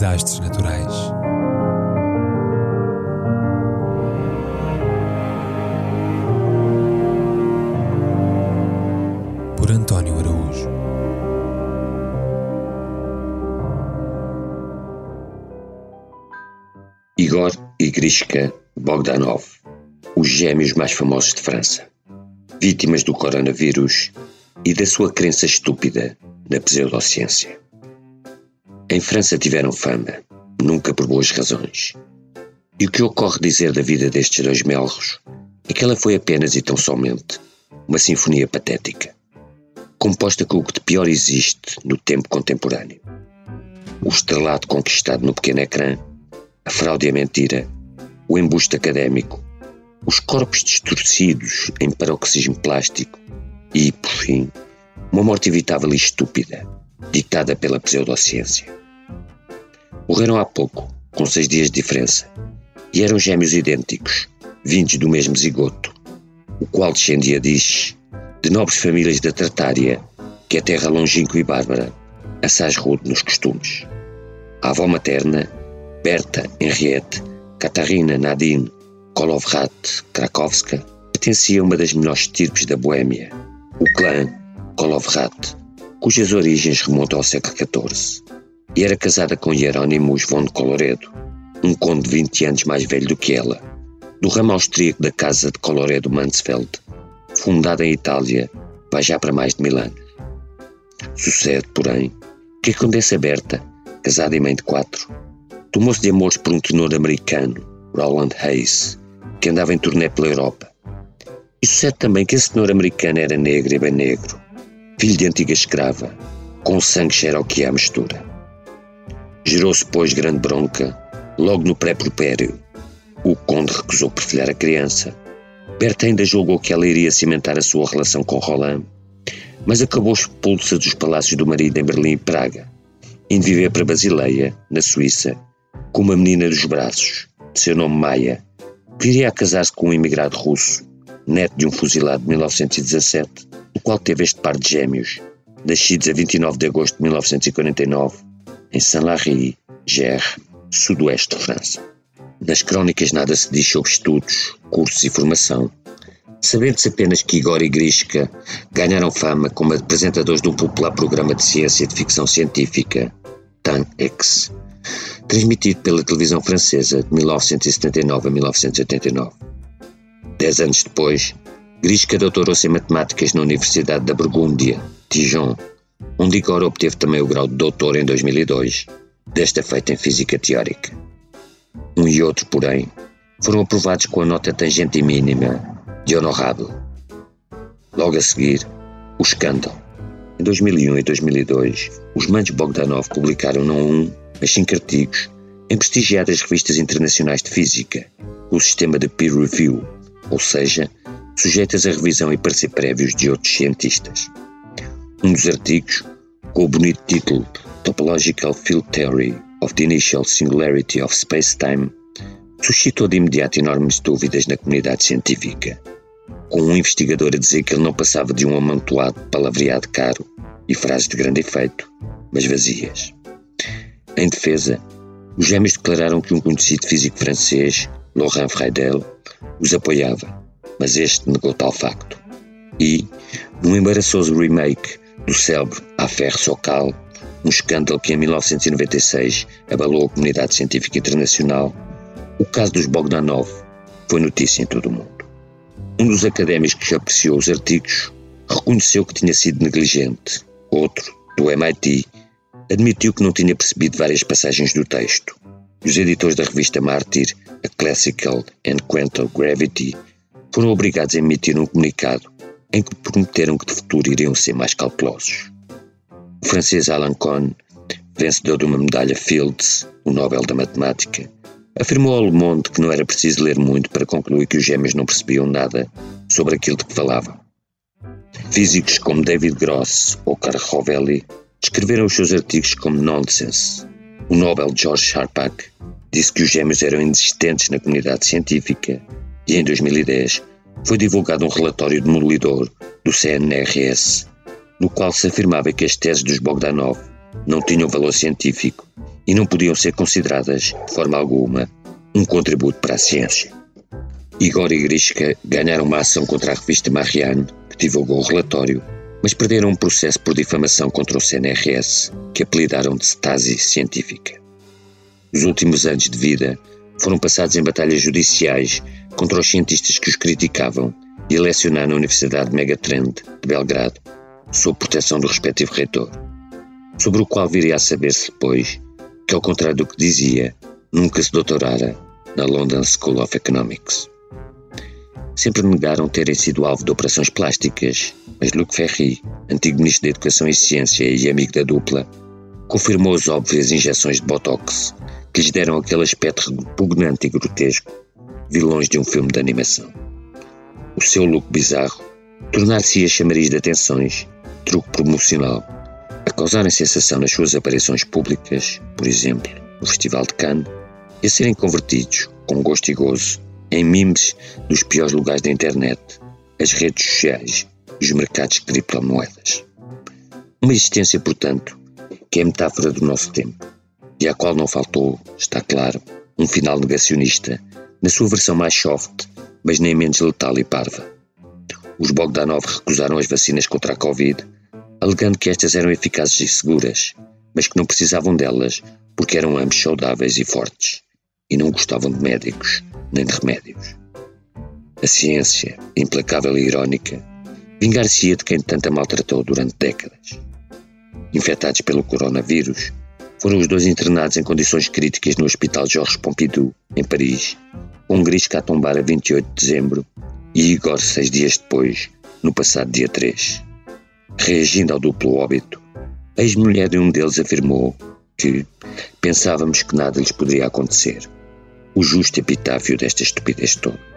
desastres naturais. Por António Araújo. Igor e Grishka Bogdanov, os gêmeos mais famosos de França, vítimas do coronavírus e da sua crença estúpida na pseudociência. Em França tiveram fama, nunca por boas razões. E o que ocorre dizer da vida destes dois melros é que ela foi apenas e tão somente uma sinfonia patética, composta com o que de pior existe no tempo contemporâneo. O estrelato conquistado no pequeno ecrã, a fraude e a mentira, o embuste académico, os corpos distorcidos em paroxismo plástico e, por fim, uma morte evitável e estúpida, ditada pela pseudociência. Morreram há pouco, com seis dias de diferença, e eram gêmeos idênticos, vindos do mesmo zigoto, o qual descendia, diz, de nobres famílias da Tartária, que é terra longínqua e bárbara, assaz rude nos costumes. A avó materna, Berta Henriette Katarina Nadine Kolovrat Krakowska, pertencia a uma das melhores estirpes da Boêmia, o clã Kolovrat, cujas origens remontam ao século XIV e era casada com Hieronymus von Coloredo, um conde de 20 anos mais velho do que ela, do ramo austríaco da Casa de Coloredo-Mansfeld, fundada em Itália vai já para mais de mil anos. Sucede, porém, que a Condessa Berta, casada e mãe de quatro, tomou-se de amores por um tenor americano, Roland Hayes, que andava em turnê pela Europa. E sucede também que esse tenor americano era negro e bem negro, filho de antiga escrava, com sangue cherokee à mistura. Gerou-se, pois, grande bronca, logo no pré-propério. O conde recusou perfilhar a criança. Berta ainda julgou que ela iria cimentar a sua relação com Roland, mas acabou expulsa dos palácios do marido em Berlim e Praga, indo viver para Basileia, na Suíça, com uma menina dos braços, de seu nome Maia, que viria a casar-se com um imigrado russo, neto de um fuzilado de 1917, o qual teve este par de gêmeos, nascidos a 29 de agosto de 1949 em Saint-Lary, Gers, sudoeste de França. Nas crónicas nada se diz sobre estudos, cursos e formação, sabendo-se apenas que Igor e Grishka ganharam fama como apresentadores de um popular programa de ciência e de ficção científica, Tan-X, transmitido pela televisão francesa de 1979 a 1989. Dez anos depois, Grishka doutorou-se em matemáticas na Universidade da Burgúndia, Dijon, onde Igor obteve também o grau de doutor em 2002, desta feita em física teórica. Um e outro, porém, foram aprovados com a nota tangente mínima de honorável. Logo a seguir, o escândalo. Em 2001 e 2002, os manos Bogdanov publicaram não um, mas cinco artigos em prestigiadas revistas internacionais de física, o sistema de peer review, ou seja, sujeitas a revisão e parecer prévios de outros cientistas. Um dos artigos, com o bonito título Topological Field Theory of the Initial Singularity of Space-Time, suscitou de imediato enormes dúvidas na comunidade científica, com um investigador a dizer que ele não passava de um amontoado palavreado caro e frases de grande efeito, mas vazias. Em defesa, os gêmeos declararam que um conhecido físico francês, Laurent Freidel, os apoiava, mas este negou tal facto. E, num embaraçoso remake do célebre Affaire Socal, um escândalo que em 1996 abalou a comunidade científica internacional, o caso dos Bogdanov foi notícia em todo o mundo. Um dos académicos que apreciou os artigos reconheceu que tinha sido negligente. Outro, do MIT, admitiu que não tinha percebido várias passagens do texto. Os editores da revista Mártir, a Classical and Quantum Gravity, foram obrigados a emitir um comunicado em que prometeram que de futuro iriam ser mais cautelosos. O francês Alan Kohn, vencedor de uma medalha Fields, o Nobel da Matemática, afirmou ao Le Monde que não era preciso ler muito para concluir que os gêmeos não percebiam nada sobre aquilo de que falavam. Físicos como David Gross ou Carl Rovelli descreveram os seus artigos como nonsense. O Nobel George Sharpak disse que os gêmeos eram inexistentes na comunidade científica e em 2010 foi divulgado um relatório demolidor do CNRS, no qual se afirmava que as teses dos Bogdanov não tinham valor científico e não podiam ser consideradas, de forma alguma, um contributo para a ciência. Igor e Grishka ganharam uma ação contra a revista Marianne, que divulgou o relatório, mas perderam um processo por difamação contra o CNRS, que apelidaram de Stasi científica. Os últimos anos de vida foram passados em batalhas judiciais contra os cientistas que os criticavam e a na Universidade Megatrend de Belgrado, sob proteção do respectivo reitor, sobre o qual viria a saber-se depois que, ao contrário do que dizia, nunca se doutorara na London School of Economics. Sempre negaram terem sido alvo de operações plásticas, mas Luc Ferry, antigo Ministro da Educação e Ciência e amigo da dupla, confirmou as óbvias injeções de Botox que lhes deram aquele aspecto repugnante e grotesco, vilões de um filme de animação. O seu look bizarro tornar-se-ia chamariz de atenções, truque promocional, a causarem sensação nas suas aparições públicas, por exemplo, no Festival de Cannes, e a serem convertidos, com gosto e gozo, em memes dos piores lugares da internet, as redes sociais e os mercados de criptomoedas. Uma existência, portanto, que é metáfora do nosso tempo e à qual não faltou, está claro, um final negacionista, na sua versão mais soft, mas nem menos letal e parva. Os Bogdanov recusaram as vacinas contra a Covid, alegando que estas eram eficazes e seguras, mas que não precisavam delas porque eram ambos saudáveis e fortes, e não gostavam de médicos nem de remédios. A ciência, implacável e irónica, vingar-se-ia de quem tanta maltratou durante décadas. Infectados pelo coronavírus, foram os dois internados em condições críticas no Hospital Georges Pompidou, em Paris, um Grisca a tombar a 28 de dezembro e Igor seis dias depois, no passado dia 3. Reagindo ao duplo óbito, a ex-mulher de um deles afirmou que pensávamos que nada lhes poderia acontecer o justo epitáfio desta estupidez toda.